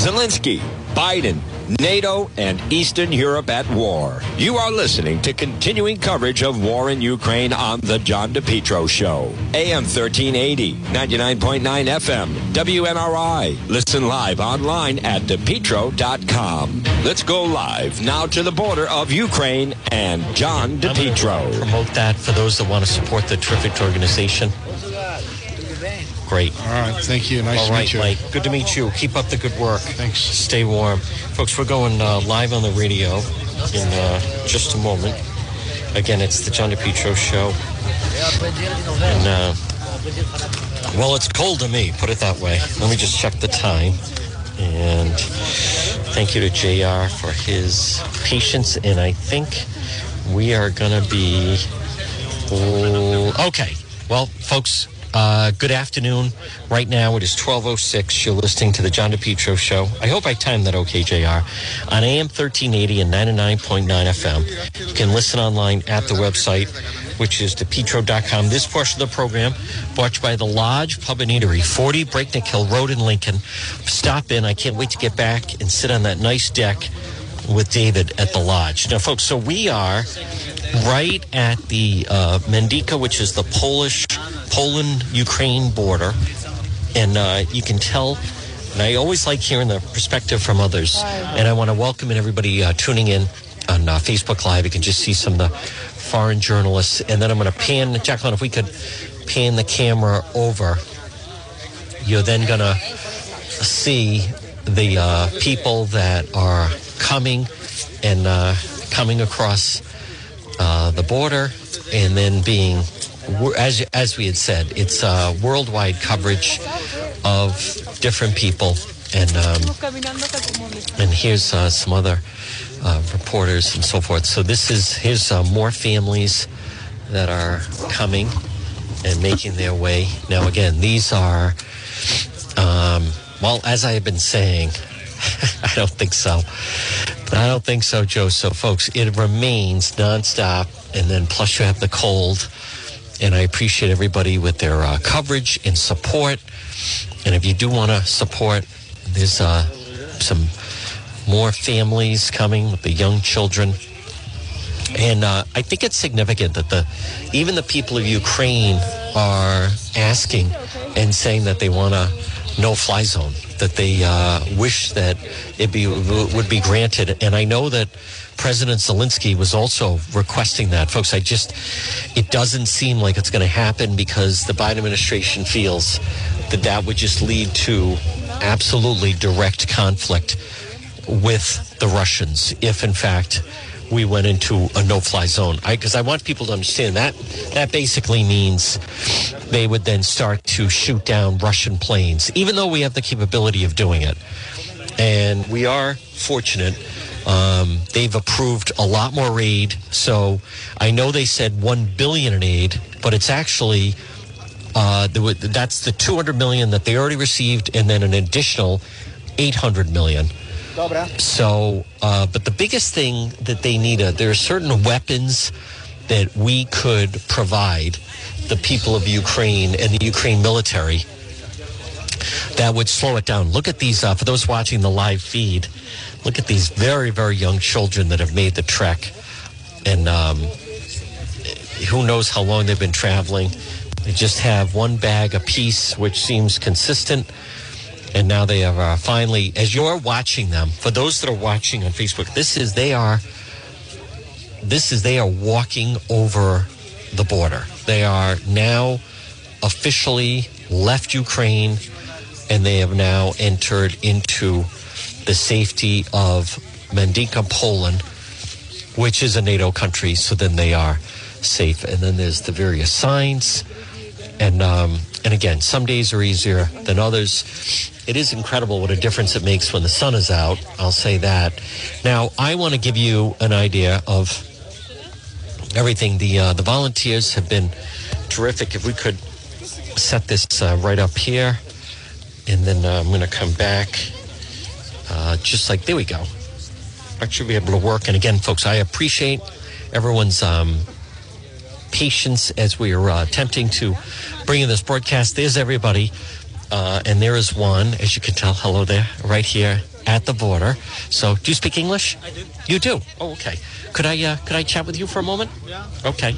Zelensky, Biden, NATO, and Eastern Europe at war. You are listening to continuing coverage of war in Ukraine on The John DePetro Show. AM 1380, 99.9 FM, WNRI. Listen live online at DePetro.com. Let's go live now to the border of Ukraine and John DePetro. Promote that for those that want to support the terrific organization. Great. All right. Thank you. Nice All to meet you. Mike. Good to meet you. Keep up the good work. Thanks. Stay warm. Folks, we're going uh, live on the radio in uh, just a moment. Again, it's the John DePetro Show. And, uh, well, it's cold to me, put it that way. Let me just check the time. And thank you to JR for his patience. And I think we are going to be. Okay. Well, folks, uh, good afternoon. Right now it is 12.06. You're listening to the John DePetro Show. I hope I timed that okay, JR. On AM 1380 and 99.9 FM. You can listen online at the website, which is depetro.com. This portion of the program brought to you by the Lodge Pub and Eatery, 40 Breakneck Hill Road in Lincoln. Stop in. I can't wait to get back and sit on that nice deck with David at the lodge. Now, folks, so we are right at the uh, Medyka, which is the Polish, Poland Ukraine border, and uh, you can tell. And I always like hearing the perspective from others, and I want to welcome everybody uh, tuning in on uh, Facebook Live. You can just see some of the foreign journalists, and then I'm going to pan Jacqueline. If we could pan the camera over, you're then going to see the uh, people that are coming and uh, coming across uh, the border and then being as as we had said it's uh, worldwide coverage of different people and um, and here's uh, some other uh, reporters and so forth. So this is here's uh, more families that are coming and making their way. Now again these are um, well as I have been saying I don't think so. I don't think so, Joe. So, folks, it remains nonstop, and then plus you have the cold. And I appreciate everybody with their uh, coverage and support. And if you do want to support, there's uh, some more families coming with the young children. And uh, I think it's significant that the even the people of Ukraine are asking and saying that they want a no-fly zone, that they uh, wish that it be would be granted. And I know that President Zelensky was also requesting that, folks. I just it doesn't seem like it's going to happen because the Biden administration feels that that would just lead to absolutely direct conflict with the Russians if, in fact, we went into a no-fly zone. Because I, I, want people to understand that that basically means they would then start to shoot down Russian planes, even though we have the capability of doing it. And we are fortunate. Um, they've approved a lot more aid. So I know they said one billion in aid, but it's actually uh, that's the 200 million that they already received, and then an additional 800 million. So, uh, but the biggest thing that they need, uh, there are certain weapons that we could provide the people of Ukraine and the Ukraine military that would slow it down. Look at these, uh, for those watching the live feed, look at these very, very young children that have made the trek. And um, who knows how long they've been traveling. They just have one bag apiece, which seems consistent and now they are uh, finally as you're watching them for those that are watching on facebook this is they are this is they are walking over the border. They are now officially left ukraine and they have now entered into the safety of Medyka poland which is a nato country so then they are safe. And then there's the various signs. And um, and again, some days are easier than others. It is incredible what a difference it makes when the sun is out. I'll say that. Now, I want to give you an idea of everything. The uh, the volunteers have been terrific. If we could set this uh, right up here, and then uh, I'm going to come back, uh, just like there we go. I should be able to work. And again, folks, I appreciate everyone's. Um, patience as we are uh, attempting to bring in this broadcast. There's everybody Uh, and there is one, as you can tell, hello there, right here at the border. So, do you speak English? I do. You do. Oh, okay. Could I uh, could I chat with you for a moment? Yeah. Okay.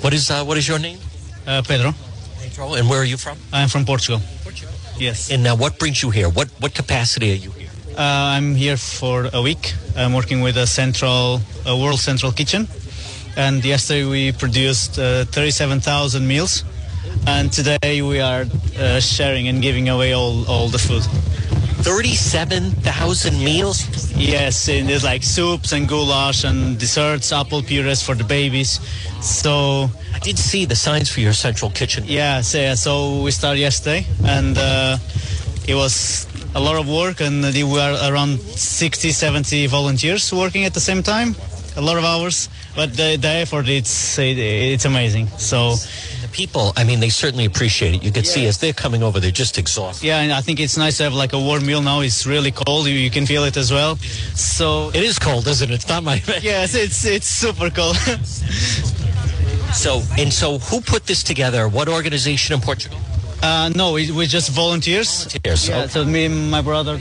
What is uh, what is your name? Uh, Pedro. Pedro. And where are you from? I'm from Portugal. Portugal. Yes. And uh, what brings you here? What what capacity are you here? Uh, I'm here for a week. I'm working with a central, a World Central Kitchen, and yesterday we produced uh, 37,000 meals, and today we are uh, sharing and giving away all, all the food. Thirty-seven thousand meals. Yes, and there's like soups and goulash and desserts, apple purées for the babies. So I did see the signs for your central kitchen. yeah, so, yeah, so we started yesterday, and uh, it was a lot of work, and there were around 60, 70 volunteers working at the same time. A lot of hours, but the, the effort it's it, it's amazing. So The people, I mean, they certainly appreciate it. You could see as they're coming over, they're just exhausted. yeah, and I think it's nice to have like a warm meal now. It's really cold. You, you can feel it as well. So It is cold, isn't it? It's not my. yes, it's it's super cold. So and so, who put this together? What organization in Portugal? uh, no, we, we're just volunteers. Volunteers, Yeah, okay. so me and my brother,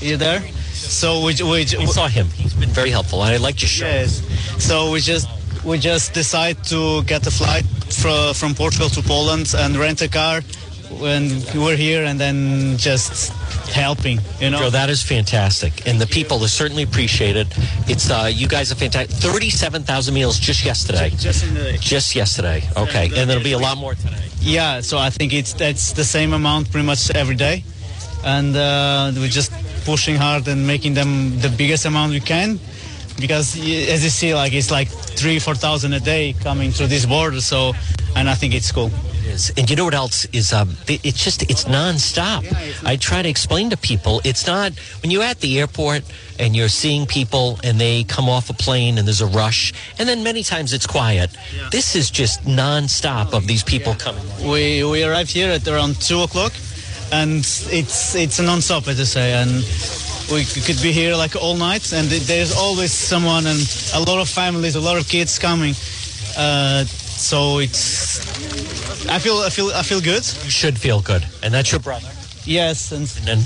you there? So we we. I saw him. He's been very helpful. And I like to show. Yes. So we just we just decide to get a flight fro- from Portugal to Poland and rent a car when we're here and then just helping, you know. Joe, that is fantastic, and the people are certainly appreciate it. It's uh, you guys are fantastic. Thirty-seven thousand meals just yesterday. just in the Just yesterday. Okay, And, uh, and there'll be a lot more today. yeah. So I think it's that's the same amount pretty much every day, and uh, we're just pushing hard and making them the biggest amount we can. Because as you see, like it's like three, four thousand a day coming through this border. So, and I think it's cool. is. And you know what else is? Um, it's just it's nonstop. I try to explain to people it's not when you're at the airport and you're seeing people and they come off a plane and there's a rush, and then many times it's quiet. This is just nonstop of these people coming. We we arrived here at around two o'clock, and it's it's a non-stop, as I say, and we could be here like all night, and there's always someone and a lot of families, a lot of kids coming. Uh, so it's I feel I feel I feel good. You should feel good, and that's your brother. Yes, and And then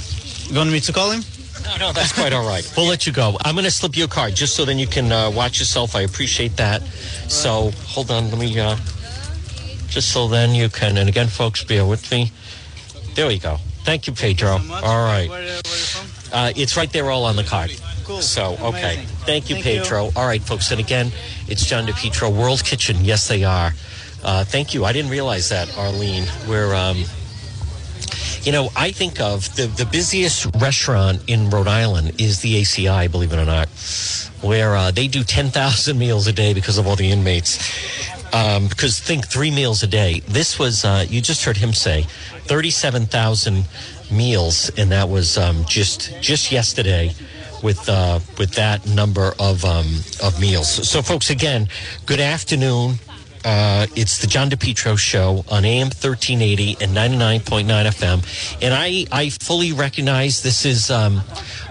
you want me to call him? No, no, that's quite all right. We'll let you go. I'm going to slip you a card just so then you can uh, watch yourself. I appreciate that. So hold on, let me uh, just so then you can. And again, folks, bear with me. There we go. Thank you, Pedro. All right, Where, where you? Uh, it's right there, all on the card. Cool. So okay, Amazing. thank you, Thank you. Pedro. All right, folks, and again, it's John DePetro, World Kitchen. Yes, they are. Uh, thank you. I didn't realize that, Arlene. We're um, you know, I think of the, the busiest restaurant in Rhode Island is the ACI, believe it or not, where uh, they do 10,000 meals a day because of all the inmates. Um, because think three meals a day. This was, uh, you just heard him say, 37,000 meals, and that was um, just just yesterday with uh, with that number of um, of meals. So, folks, again, good afternoon. Uh, it's the John DePetro show on AM 1380 and 99.9 FM. And I, I fully recognize this is um,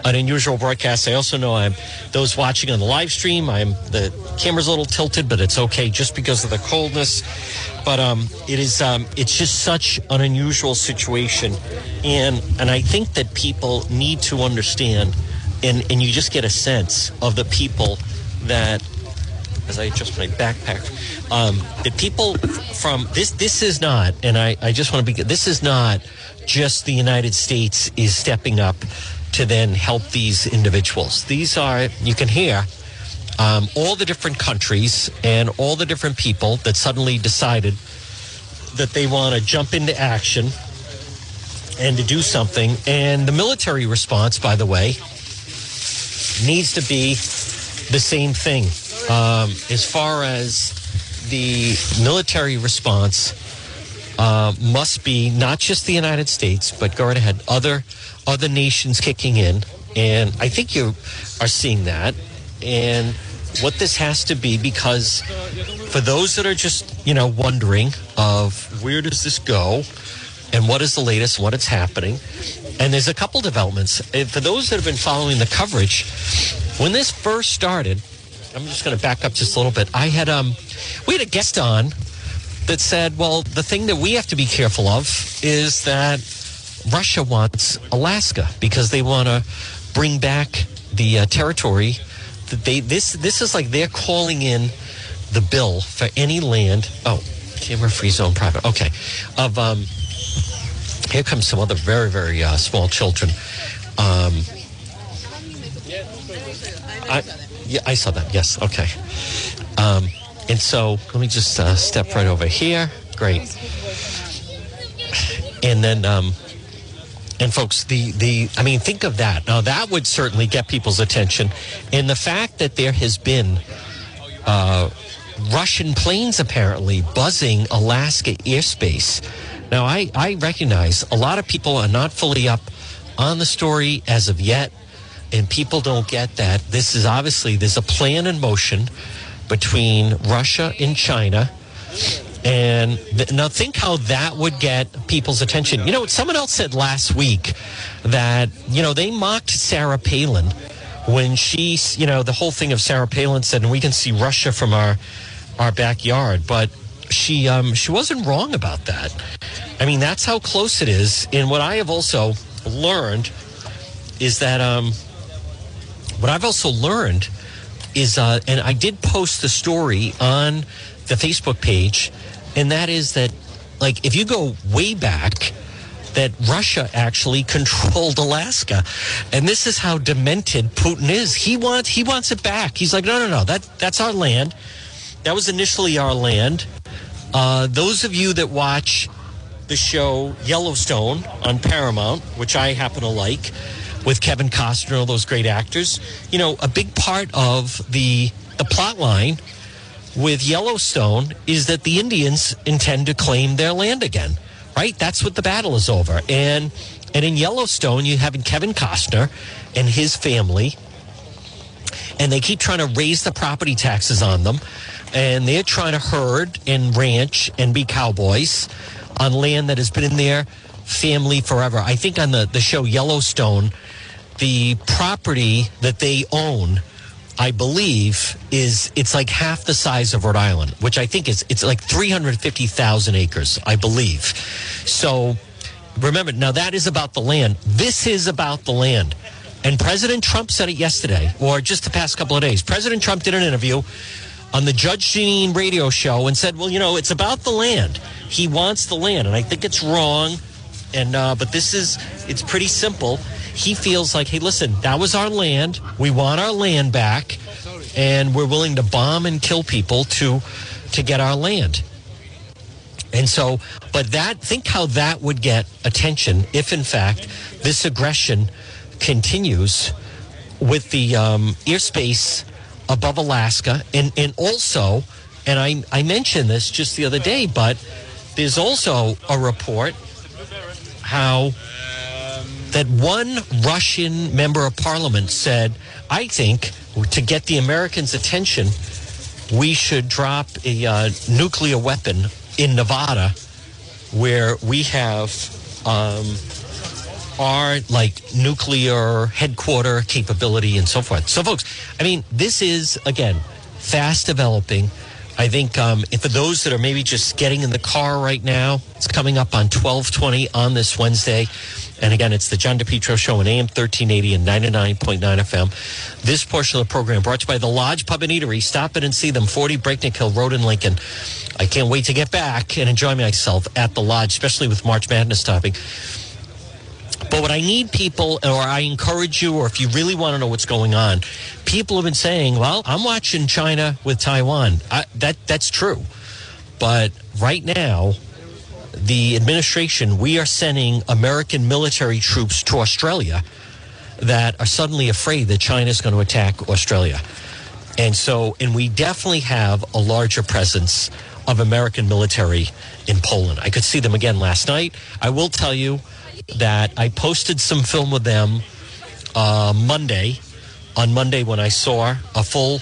an unusual broadcast. I also know I'm those watching on the live stream. I'm the camera's a little tilted, but it's okay just because of the coldness. But um, it is um, it's just such an unusual situation, and and I think that people need to understand, and and you just get a sense of the people that as I adjust my backpack. Um, the people from this, this is not, and I, I just want to be, this is not just the United States is stepping up to then help these individuals. These are, you can hear, um, all the different countries and all the different people that suddenly decided that they want to jump into action and to do something. And the military response, by the way, needs to be the same thing. Um, as far as the military response uh, must be not just the United States, but go right ahead, other other nations kicking in, and I think you are seeing that. And what this has to be, because for those that are just you know wondering of where does this go, and what is the latest, what is happening, and there's a couple developments. Uh, For those that have been following the coverage, when this first started, I'm just going to back up just a little bit. I had um, we had a guest on that said, well, the thing that we have to be careful of is that Russia wants Alaska because they want to bring back the uh, territory they this this is like they're calling in the bill for any land. Oh, camera free zone private. Okay, of um, here comes some other very very uh, small children. Um, I, yeah, I saw that. Yes. Okay. Um, and so let me just uh, step right over here. Great. And then, um, and folks, the the I mean, think of that. Now that would certainly get people's attention, and the fact that there has been uh, Russian planes apparently buzzing Alaska airspace. Now I I recognize a lot of people are not fully up on the story as of yet, and people don't get that this is obviously there's a plan in motion between Russia and China. And th- now think how that would get people's attention. You know, someone else said last week that, you know, they mocked Sarah Palin when she, you know, the whole thing of Sarah Palin said, and we can see Russia from our, our backyard. But she, um, she wasn't wrong about that. I mean, that's how close it is. And what I have also learned is that, um, what I've also learned is, uh, and I did post the story on the Facebook page, and that is that, like, if you go way back, that Russia actually controlled Alaska, and this is how demented Putin is. He wants he wants it back. He's like, no, no, no, that that's our land. That was initially our land. Uh, those of you that watch the show Yellowstone on Paramount, which I happen to like, with Kevin Costner, all those great actors. You know, a big part of the the plot line with Yellowstone is that the Indians intend to claim their land again. Right? That's what the battle is over. And and in Yellowstone, you have Kevin Costner and his family, and they keep trying to raise the property taxes on them, and they're trying to herd and ranch and be cowboys on land that has been in their family forever. I think on the, the show Yellowstone, the property that they own, I believe, is it's like half the size of Rhode Island, which I think is it's like three hundred fifty thousand acres, I believe. So remember, now that is about the land. This is about the land. And President Trump said it yesterday, or just the past couple of days. President Trump did an interview on the Judge Jeanine radio show and said, "Well, you know, it's about the land. He wants the land, and I think it's wrong. And uh, but this is it's pretty simple. He feels like, hey, listen, that was our land. We want our land back, and we're willing to bomb and kill people to to get our land. And so, but that think how that would get attention if, in fact, this aggression continues with the um, airspace above Alaska, and and also, and I I mentioned this just the other day, but there's also a report how that one Russian member of parliament said, I think to get the Americans' attention, we should drop a uh, nuclear weapon in Nevada, where we have um, our like nuclear headquarter capability and so forth. So, folks, I mean, this is again fast developing. I think um, for those that are maybe just getting in the car right now, it's coming up on twelve twenty on this Wednesday. And again, it's the John DePetro Show on AM 1380 and 99.9 FM. This portion of the program brought to you by the Lodge Pub and Eatery. Stop in and see them, 40 Breakneck Hill Road in Lincoln. I can't wait to get back and enjoy myself at the Lodge, especially with March Madness topping. But what I need people, or I encourage you, or if you really want to know what's going on, people have been saying, "Well, I'm watching China with Taiwan." I, that that's true, but right now, the administration we are sending American military troops to Australia that are suddenly afraid that China is going to attack Australia, and so, and we definitely have a larger presence of American military in Poland. I could see them again last night. I will tell you that I posted some film with them uh, Monday. On Monday, when I saw a full,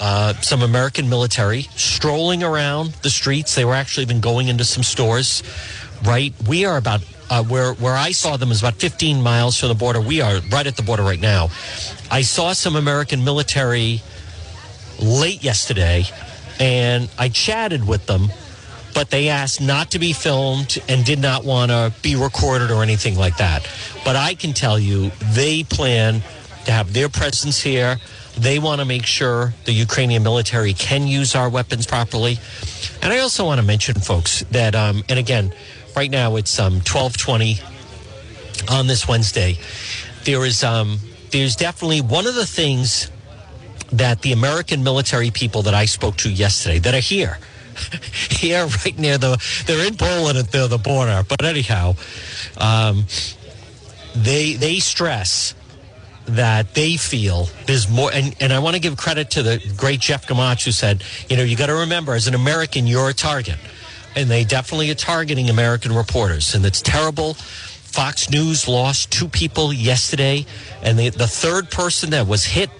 uh, some American military strolling around the streets, they were actually even going into some stores. Right, we are about uh, where where I saw them is about 15 miles from the border. We are right at the border right now. I saw some American military late yesterday, and I chatted with them but they asked not to be filmed and did not want to be recorded or anything like that. But I can tell you, they plan to have their presence here. They want to make sure the Ukrainian military can use our weapons properly. And I also want to mention, folks, that um, and again, right now it's um, twelve twenty on this Wednesday. There is um, there's definitely one of the things that the American military people that I spoke to yesterday that are here, here right near the, they're in Poland at the, the border. But anyhow, um, they they stress that they feel there's more and, and I want to give credit to the great Jeff Gamach who said, you know, you got to remember as an American you're a target. And they definitely are targeting American reporters and it's terrible. Fox News lost two people yesterday and the, the third person that was hit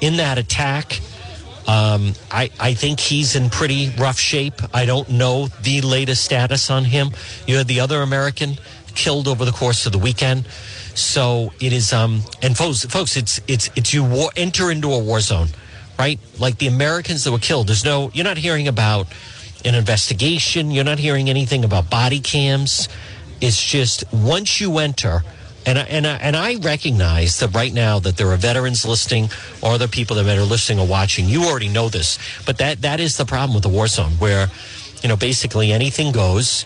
in that attack um, I, I think he's in pretty rough shape. I don't know the latest status on him. You had the other American killed over the course of the weekend. So it is, um, and folks, folks, it's it's it's you war, enter into a war zone, right? Like the Americans that were killed. There's no, you're not hearing about an investigation. You're not hearing anything about body cams. It's just once you enter, and I, and I, and I recognize that right now that there are veterans listening or other people that are listening or watching. You already know this, but that that is the problem with the war zone, where you know basically anything goes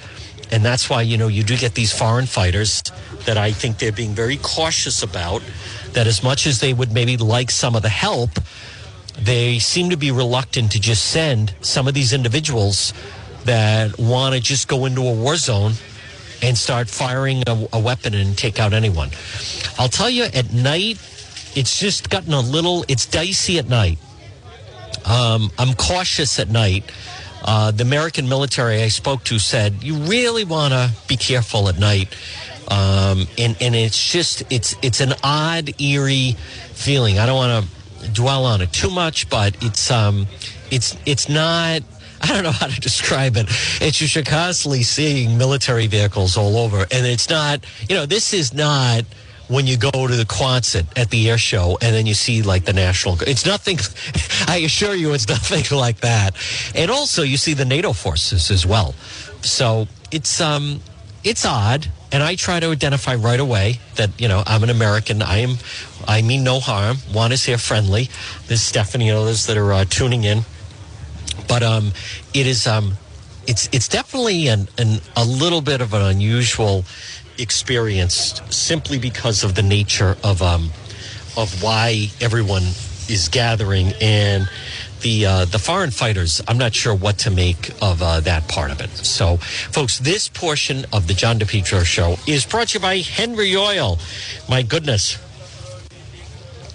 and that's why you know you do get these foreign fighters that I think they're being very cautious about. That as much as they would maybe like some of the help, they seem to be reluctant to just send some of these individuals that want to just go into a war zone and start firing a, a weapon and take out anyone. I'll tell you, at night, it's just gotten a little. It's dicey at night. Um, I'm cautious at night uh, the American military I spoke to said you really want to be careful at night. Um, and and it's just it's it's an odd eerie feeling. I don't want to dwell on it too much, but it's um it's it's not. I don't know how to describe it. It's just you're constantly seeing military vehicles all over, and it's not. You know, this is not when you go to the Quonset at the air show and then you see like the national. It's nothing. I assure you, it's nothing like that. And also, you see the NATO forces as well. So it's um, it's odd. And I try to identify right away that you know I'm an American. I am. I mean no harm. One is here friendly. There's Stephanie and others that are uh, tuning in. But um, it is um, it's it's definitely an, an a little bit of an unusual experience simply because of the nature of um, of why everyone is gathering and the uh, the foreign fighters. I'm not sure what to make of uh, that part of it. So, folks, this portion of the John DePetro show is brought to you by Henry Oil. My goodness.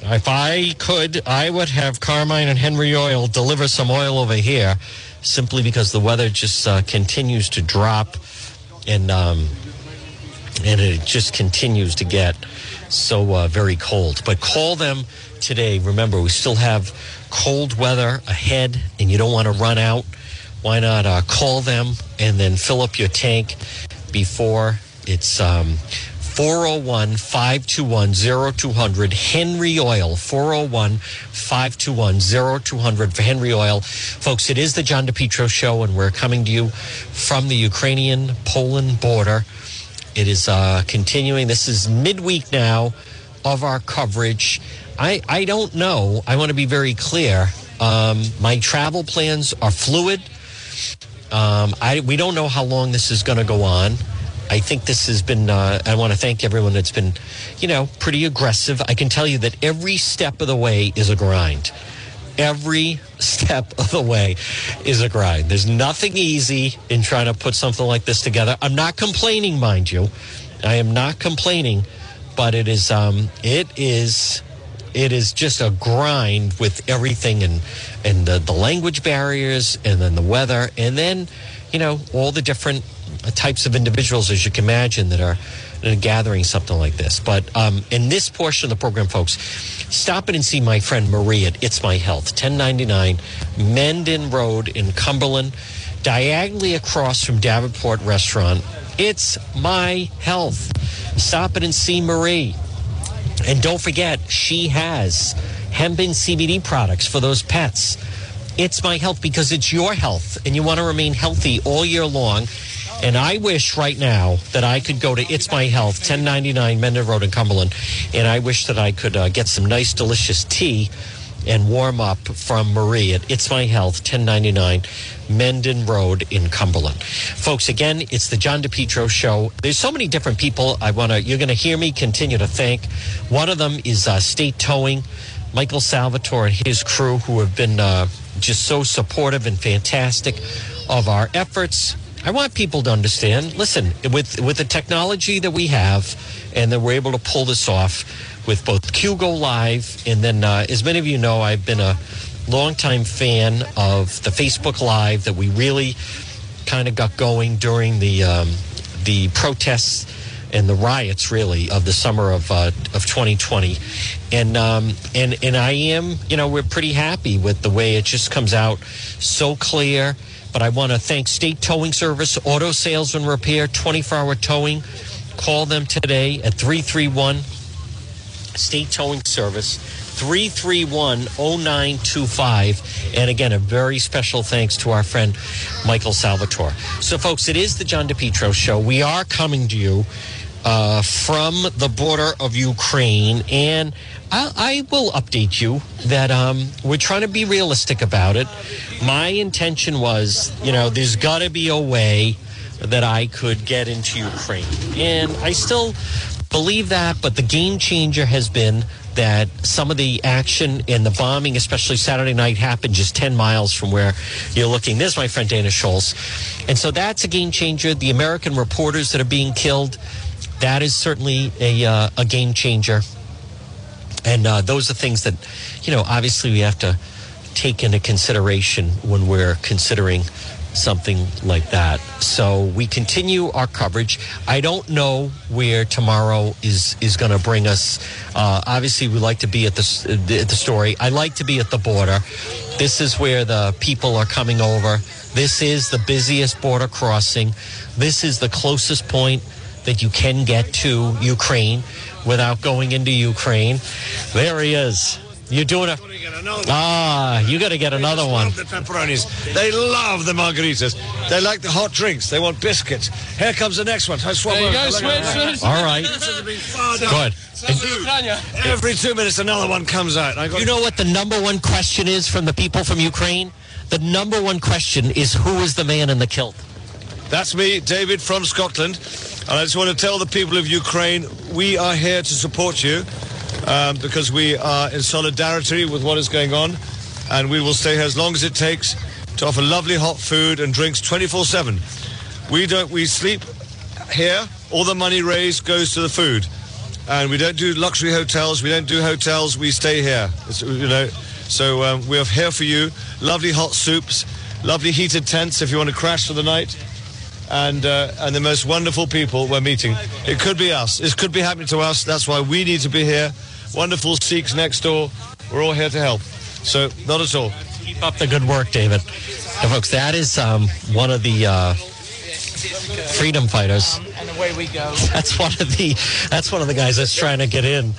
If I could, I would have Carmine and Henry Oil deliver some oil over here simply because the weather just uh, continues to drop and um, and it just continues to get so uh, very cold. But call them today. Remember, we still have cold weather ahead, and you don't want to run out. Why not uh, call them and then fill up your tank before it's um, 401 521 0200 Henry Oil 401 521 0200 for Henry Oil. Folks, it is the John DePetro show and we're coming to you from the Ukrainian Poland border. It is uh, continuing. This is midweek now of our coverage. I, I don't know. I want to be very clear. Um, my travel plans are fluid. Um, I, we don't know how long this is going to go on. I think this has been, uh, I want to thank everyone that's been, you know, pretty aggressive. I can tell you that every step of the way is a grind every step of the way is a grind. There's nothing easy in trying to put something like this together. I'm not complaining, mind you. I am not complaining, but it is um it is it is just a grind with everything and and the, the language barriers and then the weather and then you know all the different types of individuals as you can imagine that are gathering something like this. But um, in this portion of the program, folks, stop in and see my friend Marie at It's My Health, 1099 Mendon Road in Cumberland, diagonally across from Davenport Restaurant. It's My Health. Stop in and see Marie. And don't forget, she has hemp CBD products for those pets. It's My Health because it's your health and you want to remain healthy all year long. And I wish right now that I could go to It's My Health, 1099 Mendon Road in Cumberland, and I wish that I could uh, get some nice, delicious tea and warm up from Marie at It's My Health, 1099 Mendon Road in Cumberland. Folks, again, it's the John DePetro show. There's so many different people I want to, you're going to hear me continue to thank. One of them is uh, State Towing, Michael Salvatore and his crew who have been uh, just so supportive and fantastic of our efforts. I want people to understand. Listen, with with the technology that we have, and that we're able to pull this off with both Q Go Live, and then uh, as many of you know, I've been a longtime fan of the Facebook Live that we really kind of got going during the um, the protests and the riots, really, of the summer of uh, of 2020, and um, and and I am, you know, we're pretty happy with the way it just comes out so clear. But I want to thank State Towing Service, Auto Sales and Repair, 24 hour towing. Call them today at 331 State Towing Service, 331 0925. And again, a very special thanks to our friend Michael Salvatore. So, folks, it is the John DePetro Show. We are coming to you uh, from the border of Ukraine. And I, I will update you that um, we're trying to be realistic about it. My intention was, you know, there's got to be a way that I could get into Ukraine. And I still believe that, but the game changer has been that some of the action and the bombing, especially Saturday night, happened just 10 miles from where you're looking. There's my friend Dana Schultz. And so that's a game changer. The American reporters that are being killed, that is certainly a, uh, a game changer. And uh, those are things that, you know, obviously we have to take into consideration when we're considering something like that. So we continue our coverage. I don't know where tomorrow is is going to bring us. Uh, obviously, we like to be at the at the story. I like to be at the border. This is where the people are coming over. This is the busiest border crossing. This is the closest point that you can get to Ukraine without going into Ukraine. There he is. You're doing a ah. You got to get another They one. love the pepperonis. They love the margaritas. They like the hot drinks. They want biscuits. Here comes the next one. I swap There you go, Look switch. All right, This has been far down. good. Every two minutes, another one comes out. I got You know what the number one question is from the people from Ukraine? The number one question is who is the man in the kilt? That's me, David from Scotland. And I just want to tell the people of Ukraine we are here to support you um, because we are in solidarity with what is going on. And we will stay here as long as it takes to offer lovely hot food and drinks 24 7. We don't, we sleep here. All the money raised goes to the food. And we don't do luxury hotels. We don't do hotels. We stay here. It's, you know, so um, we are here for you. Lovely hot soups, lovely heated tents if you want to crash for the night and uh, and the most wonderful people we're meeting. It could be us. This could be happening to us. That's why we need to be here. Wonderful Sikhs next door. We're all here to help. So not at all. Keep up the good work, David. Folks, that is um, one of the uh, freedom fighters. We go. That's one of the that's one of the guys that's trying to get in.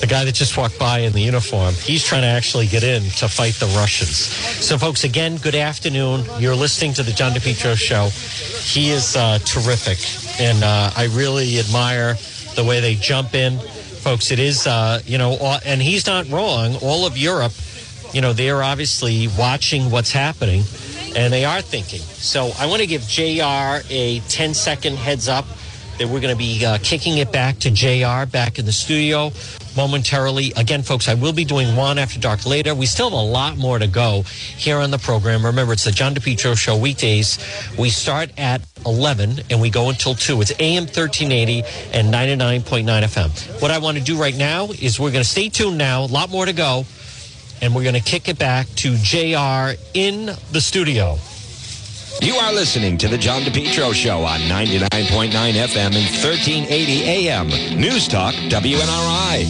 The guy that just walked by in the uniform, he's trying to actually get in to fight the Russians. So, folks, again, good afternoon. You're listening to the John DePetro show. He is uh, terrific, and uh, I really admire the way they jump in, folks. It is, uh, you know, and he's not wrong. All of Europe, you know, they are obviously watching what's happening, and they are thinking. So, I want to give Jr. a 10 second heads up that we're going to be uh, kicking it back to JR back in the studio momentarily. Again, folks, I will be doing Juan After Dark later. We still have a lot more to go here on the program. Remember, it's the John DePetro Show weekdays. We start at 11 and we go until 2. It's AM 1380 and 99.9 FM. What I want to do right now is we're going to stay tuned now. A lot more to go. And we're going to kick it back to JR in the studio. You are listening to the John DePetro Show on 99.9 FM and 1380 AM. News Talk WNRI.